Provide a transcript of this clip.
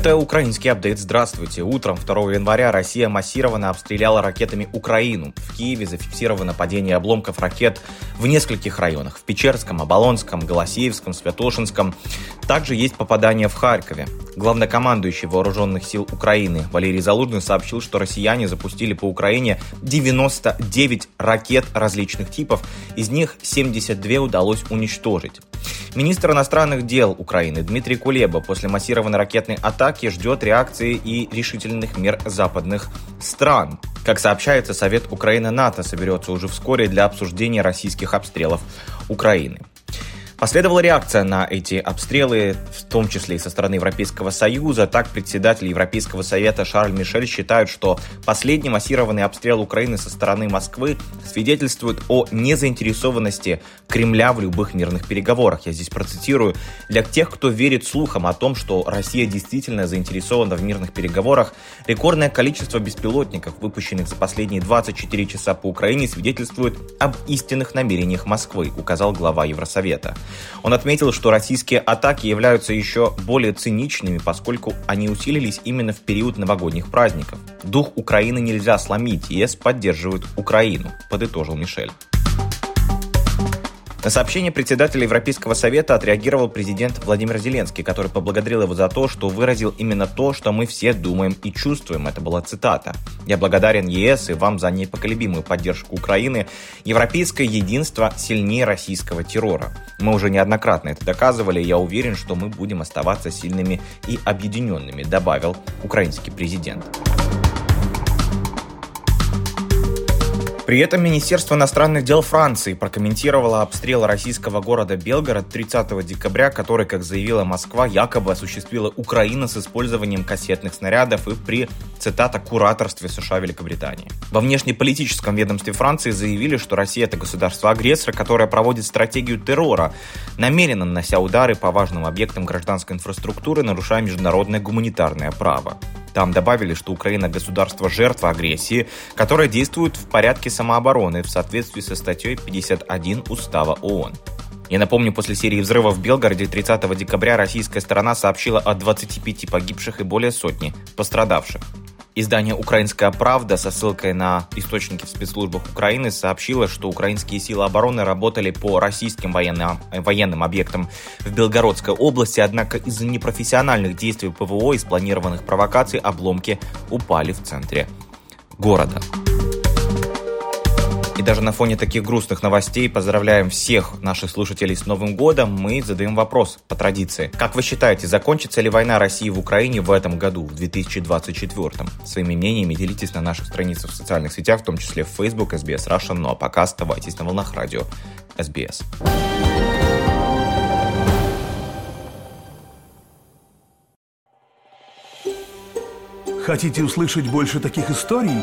Это украинский апдейт. Здравствуйте. Утром 2 января Россия массированно обстреляла ракетами Украину. В Киеве зафиксировано падение обломков ракет в нескольких районах. В Печерском, Оболонском, Голосеевском, Святошинском. Также есть попадания в Харькове. Главнокомандующий Вооруженных сил Украины Валерий Залужный сообщил, что россияне запустили по Украине 99 ракет различных типов. Из них 72 удалось уничтожить. Министр иностранных дел Украины Дмитрий Кулеба после массированной ракетной атаки ждет реакции и решительных мер западных стран. Как сообщается, Совет Украины-НАТО соберется уже вскоре для обсуждения российских обстрелов Украины. Последовала реакция на эти обстрелы, в том числе и со стороны Европейского Союза. Так, председатель Европейского Совета Шарль Мишель считает, что последний массированный обстрел Украины со стороны Москвы свидетельствует о незаинтересованности Кремля в любых мирных переговорах. Я здесь процитирую. Для тех, кто верит слухам о том, что Россия действительно заинтересована в мирных переговорах, рекордное количество беспилотников, выпущенных за последние 24 часа по Украине, свидетельствует об истинных намерениях Москвы, указал глава Евросовета. Он отметил, что российские атаки являются еще более циничными, поскольку они усилились именно в период новогодних праздников. Дух Украины нельзя сломить, ЕС поддерживает Украину, подытожил Мишель. На сообщение председателя Европейского совета отреагировал президент Владимир Зеленский, который поблагодарил его за то, что выразил именно то, что мы все думаем и чувствуем. Это была цитата. «Я благодарен ЕС и вам за непоколебимую поддержку Украины. Европейское единство сильнее российского террора. Мы уже неоднократно это доказывали, и я уверен, что мы будем оставаться сильными и объединенными», добавил украинский президент. При этом Министерство иностранных дел Франции прокомментировало обстрел российского города Белгород 30 декабря, который, как заявила Москва, якобы осуществила Украина с использованием кассетных снарядов и при, цитата, кураторстве США Великобритании. Во внешнеполитическом ведомстве Франции заявили, что Россия это государство-агрессор, которое проводит стратегию террора, намеренно нанося удары по важным объектам гражданской инфраструктуры, нарушая международное гуманитарное право. Там добавили, что Украина государство жертва агрессии, которое действует в порядке самообороны в соответствии со статьей 51 Устава ООН. Я напомню, после серии взрывов в Белгороде 30 декабря российская сторона сообщила о 25 погибших и более сотни пострадавших. Издание «Украинская правда» со ссылкой на источники в спецслужбах Украины сообщило, что украинские силы обороны работали по российским военным, военным объектам в Белгородской области, однако из-за непрофессиональных действий ПВО и спланированных провокаций обломки упали в центре города. И даже на фоне таких грустных новостей поздравляем всех наших слушателей с Новым годом. Мы задаем вопрос по традиции. Как вы считаете, закончится ли война России в Украине в этом году, в 2024? Своими мнениями делитесь на наших страницах в социальных сетях, в том числе в Facebook, SBS Russian. Ну а пока оставайтесь на волнах радио SBS. Хотите услышать больше таких историй?